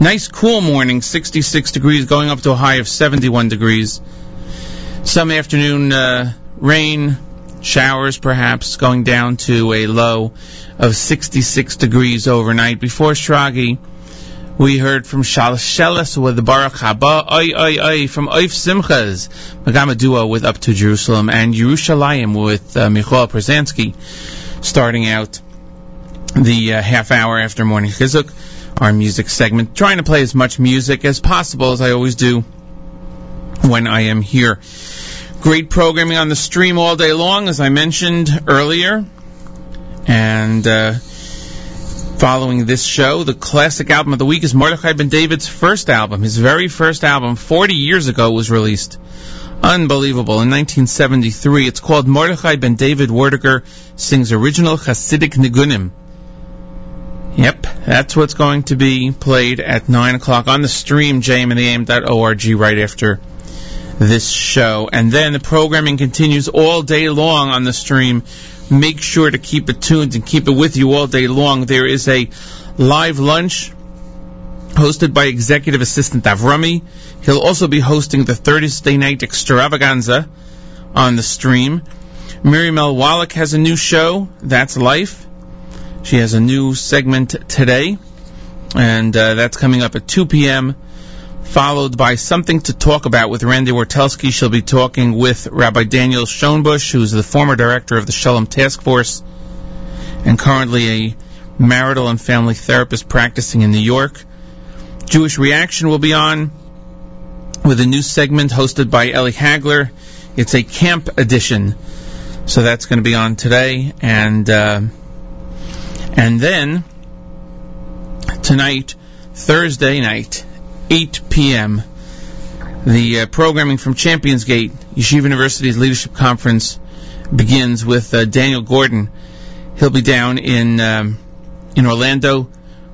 [SPEAKER 1] Nice cool morning, 66 degrees, going up to a high of 71 degrees. Some afternoon uh, rain, showers perhaps, going down to a low of 66 degrees overnight. Before Shragi, we heard from Shalshelis with Baruch Haba, Oy Oy Oy from Oif Simchas, Magama duo with Up to Jerusalem, and Yerushalayim with uh, Michael Pruzansky, starting out the uh, half hour after Morning Chizuk, our music segment. Trying to play as much music as possible, as I always do when I am here. Great programming on the stream all day long, as I mentioned earlier. And, uh, Following this show, the classic album of the week is Mordechai Ben David's first album. His very first album, 40 years ago, was released. Unbelievable. In 1973, it's called Mordechai Ben David Werdiger Sings Original Hasidic Nigunim. Yep, that's what's going to be played at 9 o'clock on the stream, jmintheam.org, right after this show. And then the programming continues all day long on the stream make sure to keep it tuned and keep it with you all day long. There is a live lunch hosted by executive assistant Avrami. He'll also be hosting the Thursday night extravaganza on the stream. Miriam L. Wallach has a new show, That's Life. She has a new segment today, and uh, that's coming up at 2 p.m followed by something to talk about with Randy Wartelski. She'll be talking with Rabbi Daniel Schonbuch, who's the former director of the Shalom Task Force and currently a marital and family therapist practicing in New York. Jewish Reaction will be on with a new segment hosted by Ellie Hagler. It's a camp edition, so that's going to be on today, and uh, and then tonight, Thursday night, 8 p.m. The uh, programming from Champions Gate, Yeshiva University's Leadership Conference, begins with uh, Daniel Gordon. He'll be down in um, in Orlando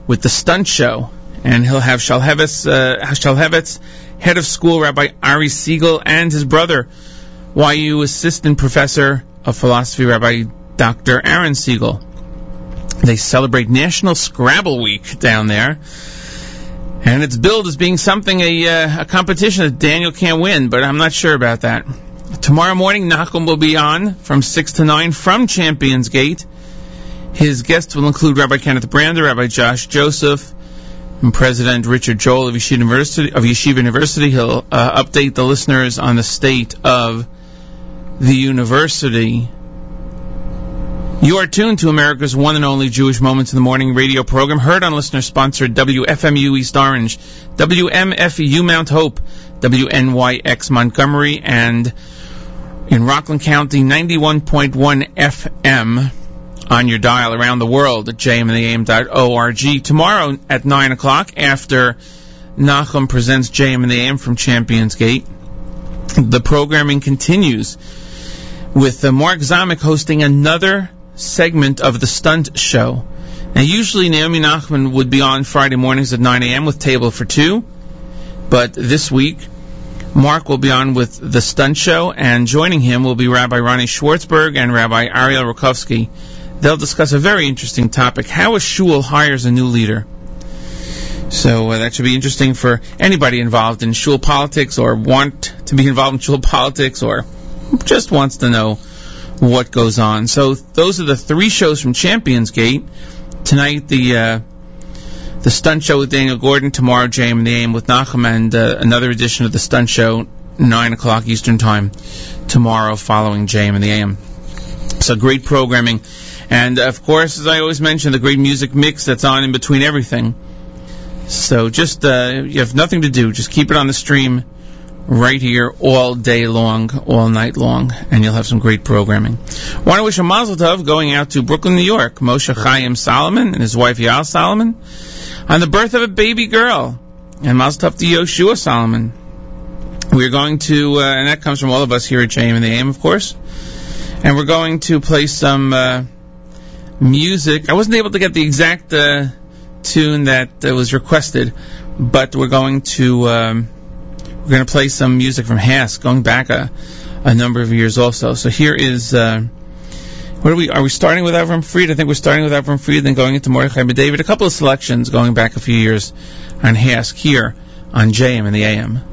[SPEAKER 1] with the Stunt Show, and he'll have Shalhevet's, uh, head of school Rabbi Ari Siegel, and his brother, YU assistant professor of philosophy Rabbi Dr. Aaron Siegel. They celebrate National Scrabble Week down there. And it's billed as being something, a, uh, a competition that Daniel can't win, but I'm not sure about that. Tomorrow morning, Nachum will be on from 6 to 9 from Champions Gate. His guests will include Rabbi Kenneth Brander, Rabbi Josh Joseph, and President Richard Joel of Yeshiva University. Of Yeshiva University. He'll uh, update the listeners on the state of the university. You are tuned to America's one and only Jewish Moments in the Morning radio program, heard on listener-sponsored WFMU East Orange, WMFU Mount Hope, WNYX Montgomery, and in Rockland County, 91.1 FM on your dial around the world at jmintheam.org. Tomorrow at 9 o'clock, after Nachum presents JM in the AM from Champions Gate, the programming continues with uh, Mark Zamek hosting another segment of the Stunt Show. Now, usually Naomi Nachman would be on Friday mornings at 9 a.m. with Table for Two, but this week Mark will be on with the Stunt Show, and joining him will be Rabbi Ronnie Schwartzberg and Rabbi Ariel Rakovsky. They'll discuss a very interesting topic: how a shul hires a new leader. So uh, that should be interesting for anybody involved in shul politics, or want to be involved in shul politics, or just wants to know what goes on. So those are the three shows from Champions Gate. Tonight, the uh, the Stunt Show with Daniel Gordon. Tomorrow, JM in the AM with Nachum, and uh, another edition of the Stunt Show, 9 o'clock Eastern Time, tomorrow following JM in the AM. So great programming. And of course, as I always mention, the great music mix that's on in between everything. So just, uh, you have nothing to do. Just keep it on the stream right here all day long, all night long, and you'll have some great programming. Want to wish a mazel tov going out to Brooklyn, New York, Moshe Chaim Solomon and his wife Yael Solomon on the birth of a baby girl. And mazel tov to Yoshua Solomon. We're going to, uh, and that comes from all of us here at JM in the AM, of course. And we're going to play some uh, music. I wasn't able to get the exact uh, tune that was requested, but we're going to um, we're going to play some music from HASC, going back a, a number of years also. So here is. Uh, what are we? Are we starting with Avram Fried? I think we're starting with Avram Fried, then going into Mordechai Ben David. A couple of selections going back a few years on HASC here on JM in the AM.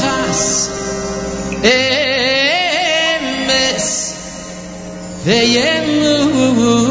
[SPEAKER 4] veyemuno.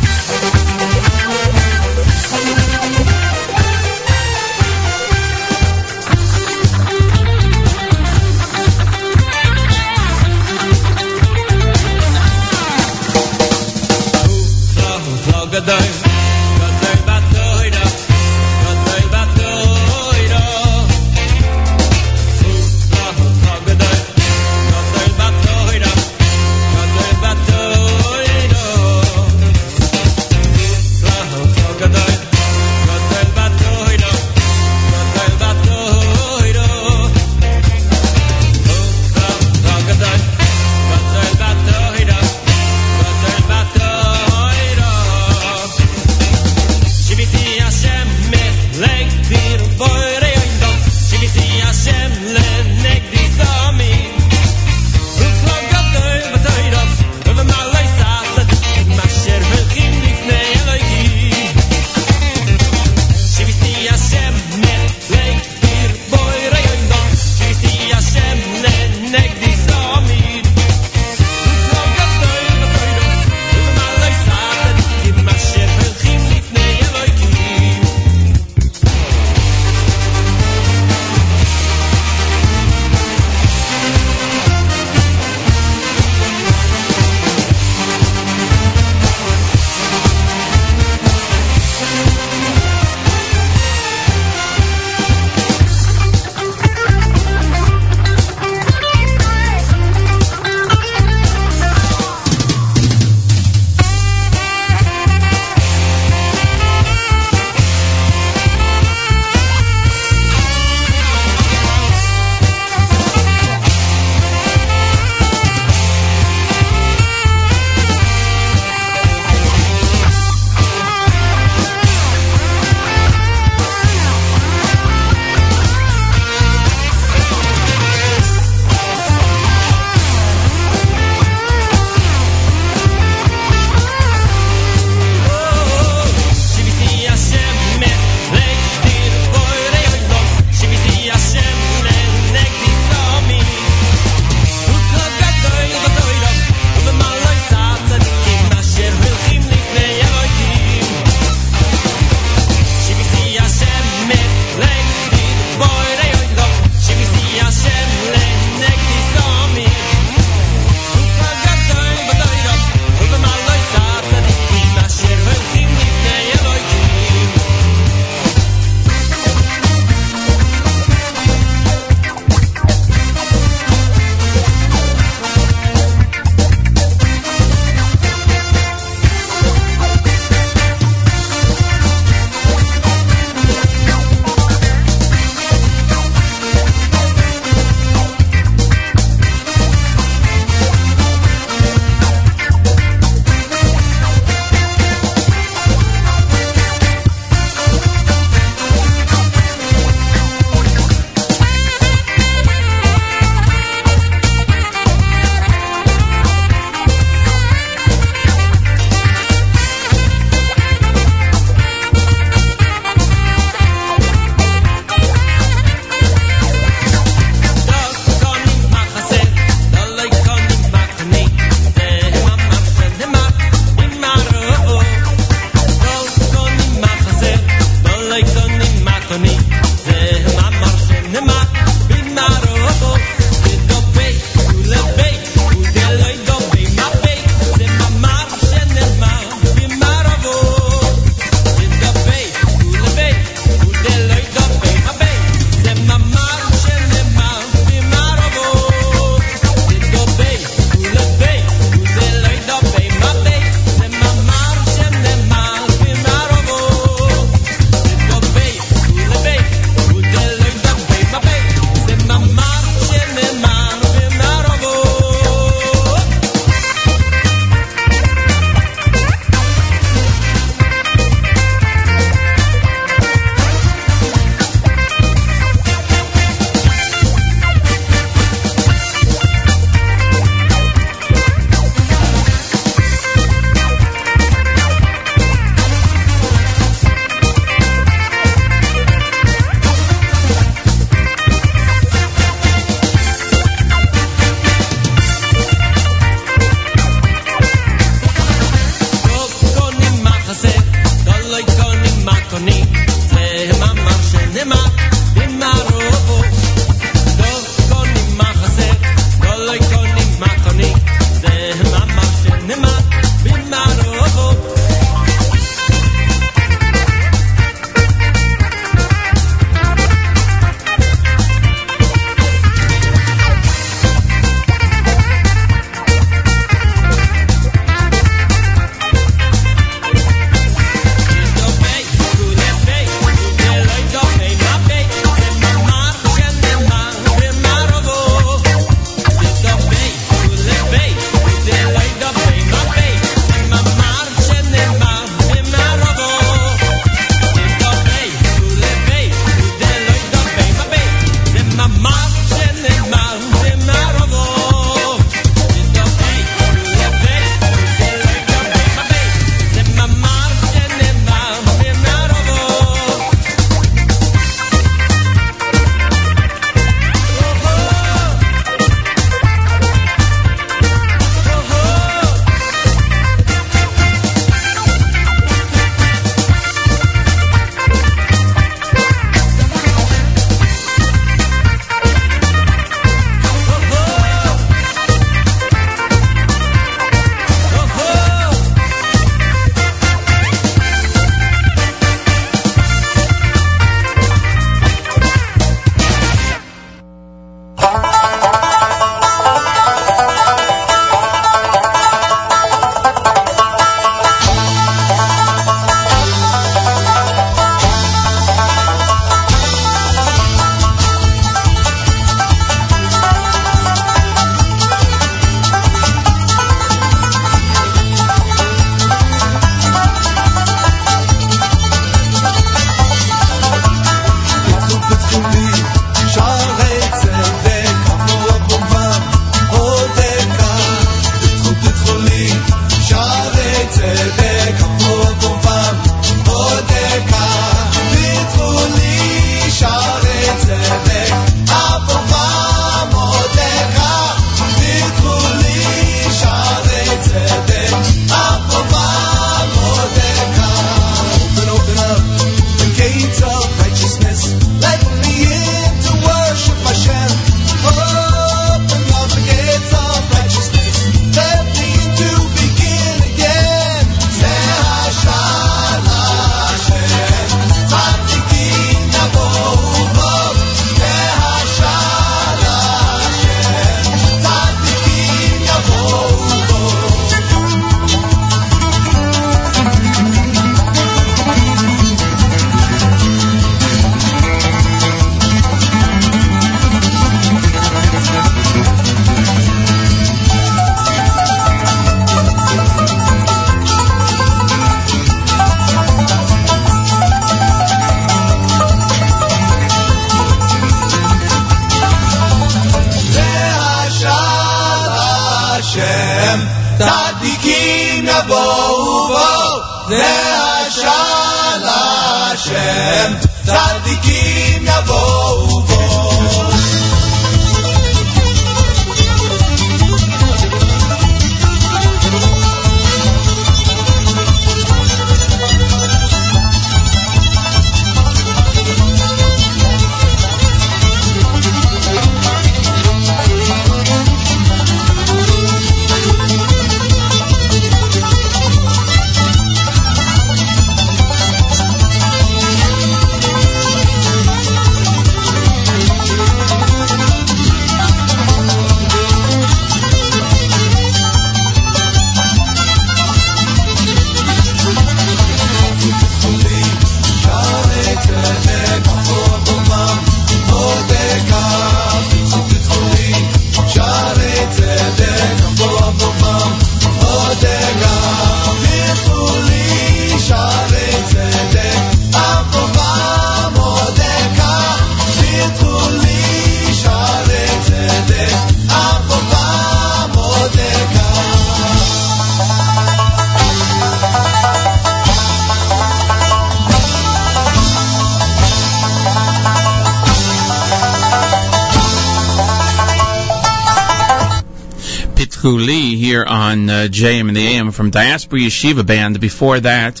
[SPEAKER 1] From Diaspora Yeshiva Band. Before that,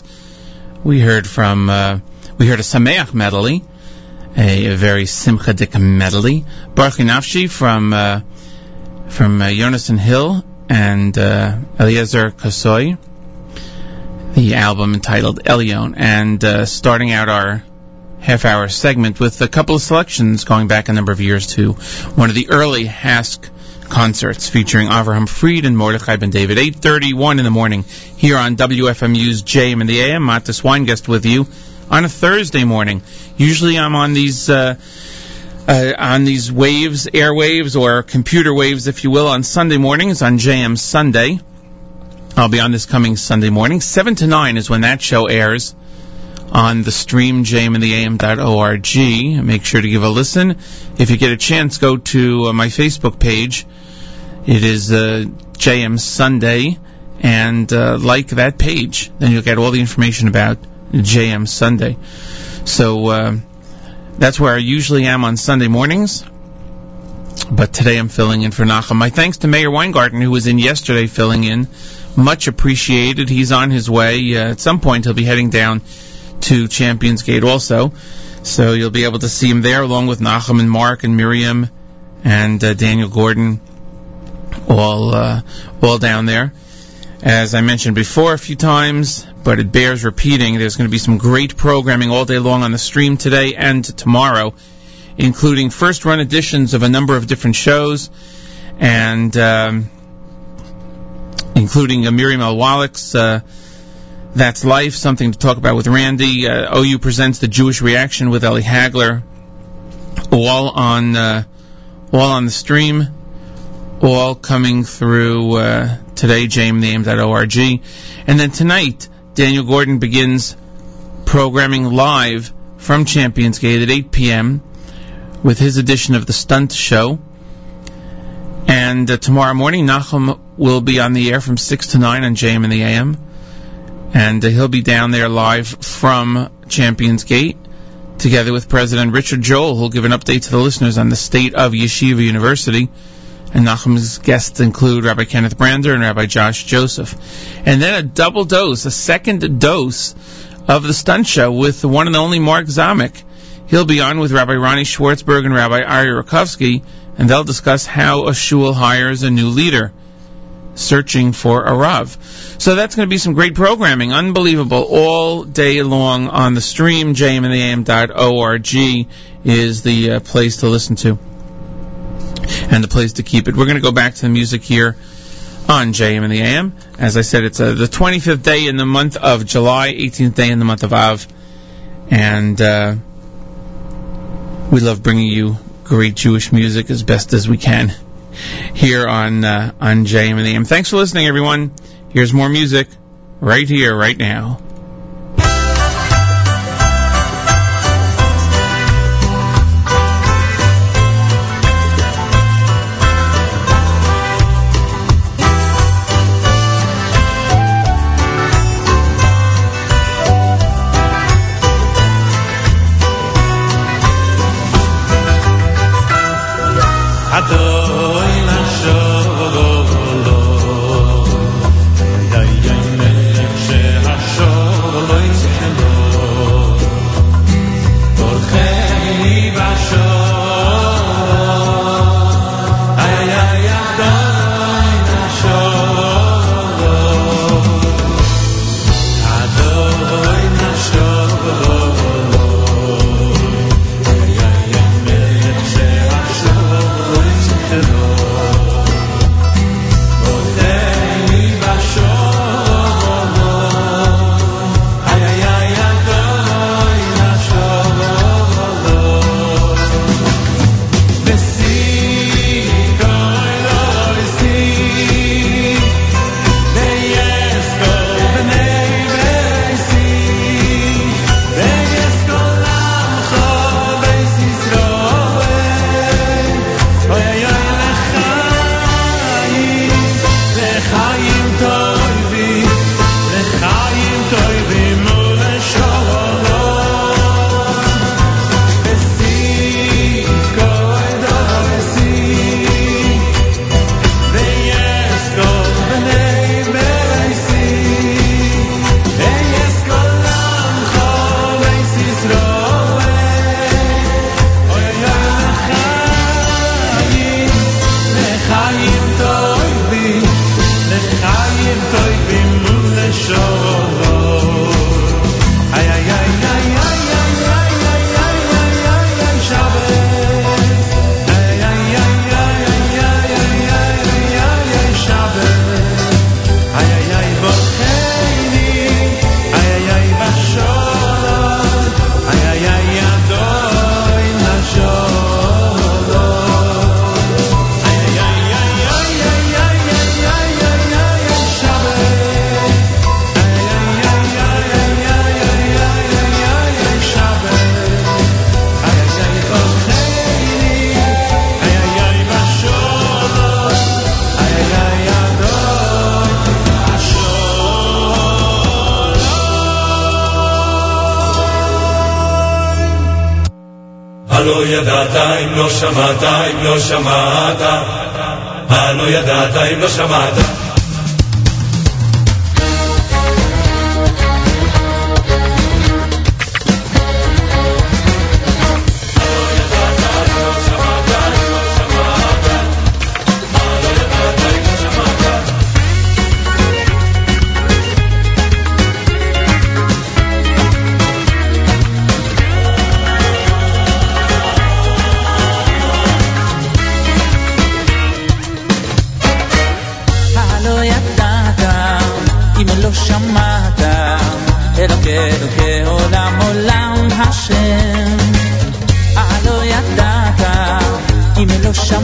[SPEAKER 1] we heard from uh, we heard a Sameach medley, a, a very simchadik medley. Baruch Nafshi from uh, from uh, Yonason Hill and uh, Eliezer Kasoy. The album entitled Elion, and uh, starting out our half-hour segment with a couple of selections going back a number of years to one of the early HASC concerts featuring Avraham Fried and Mordechai Ben David. 8:31 in the morning here on WFMU's JM in the AM. Mattes Weingast with you on a Thursday morning. Usually I'm on these. Uh, uh, on these waves, airwaves, or computer waves, if you will, on Sunday mornings on JM Sunday. I'll be on this coming Sunday morning. 7 to 9 is when that show airs on the stream, jmintheam.org. Make sure to give a listen. If you get a chance, go to uh, my Facebook page. It is uh, JM Sunday, and uh, like that page. Then you'll get all the information about JM Sunday. So uh, that's where I usually am on Sunday mornings. But today I'm filling in for Nachum. My thanks to Meir Weingarten, who was in yesterday filling in. Much appreciated. He's on his way. Uh, at some point, he'll be heading down to Champions Gate also. So you'll be able to see him there along with Nachum and Mark and Miriam and uh, Daniel Gordon, all uh, all down there. As I mentioned before a few times, but it bears repeating, there's going to be some great programming all day long on the stream today and tomorrow, including first run editions of a number of different shows, and um, including uh, Miriam L. Wallach's uh, That's Life, something to talk about with Randy. Uh, OU presents the Jewish Reaction with Ellie Hagler, all on uh, all on the stream, all coming through uh, today, jmintheam.org. And then tonight, Daniel Gordon begins programming live from Champions Gate at 8 p.m. with his edition of the Stunt Show. And uh, tomorrow morning, Nachum will be on the air from 6 to 9 on JM in the AM. And he'll be down there live from Champions Gate together with President Richard Joel, who'll give an update to the listeners on the state of Yeshiva University. And Nachum's guests include Rabbi Kenneth Brander and Rabbi Josh Joseph. And then a double dose, a second dose of the stunt show with the one and only Mark Zamek. He'll be on with Rabbi Ronnie Schwartzberg and Rabbi Ari Rakovsky, and they'll discuss how a shul hires a new leader, searching for a Rav. So that's going to be some great programming, unbelievable, all day long on the stream. jmintheam.org is the uh, place to listen to and the place to keep it. We're going to go back to the music here on JM in the AM. As I said, it's uh, the 25th day in the month of July, 18th day in the month of Av, and uh, we love bringing you great Jewish music as best as we can here on uh, on JM and AM. Thanks for listening, everyone. Here's more music right here, right now.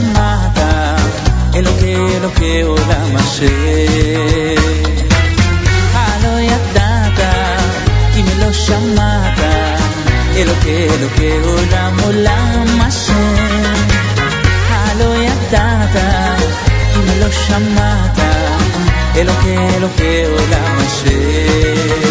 [SPEAKER 6] לא שמעת,
[SPEAKER 4] אלוקי אלוקי עולם השם. הלא ידעת, אם לא שמעת, אלוקי אלוקי עולם עולם השם. הלא ידעת, אם לא שמעת, אלוקי אלוקי עולם השם.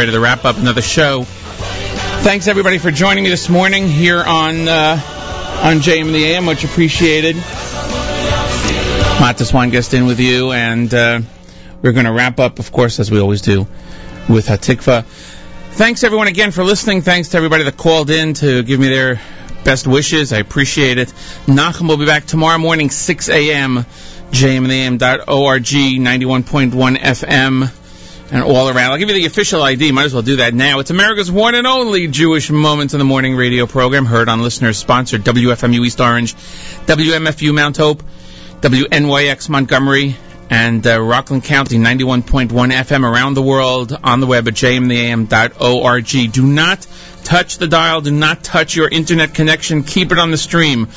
[SPEAKER 1] ready to wrap up another show. Thanks everybody for joining me this morning here on uh, on JM in the AM, much appreciated. Mattes Weingast in with you, and uh, we're going to wrap up, of course, as we always do, with Hatikva. Thanks everyone again for listening. Thanks to everybody that called in to give me their best wishes. I appreciate it. Nachum will be back tomorrow morning, 6 a.m. jmintheam.org, 91.1 FM, and all around. I'll give you the official ID. Might as well do that now. It's America's one and only Jewish Moments in the Morning radio program, heard on listeners sponsored WFMU East Orange, WMFU Mount Hope, WNYX Montgomery, and uh, Rockland County 91.1 FM around the world on the web at jmintheam.org. Do not touch the dial. Do not touch your internet connection. Keep it on the stream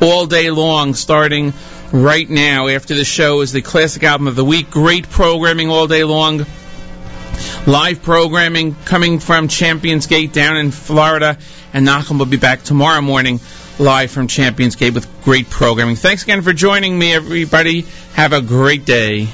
[SPEAKER 1] all day long, starting right now. After the show is the classic album of the week. Great programming all day long. Live programming coming from Champions Gate down in Florida. And Nachum will be back tomorrow morning live from Champions Gate with great programming. Thanks again for joining me, everybody. Have a great day.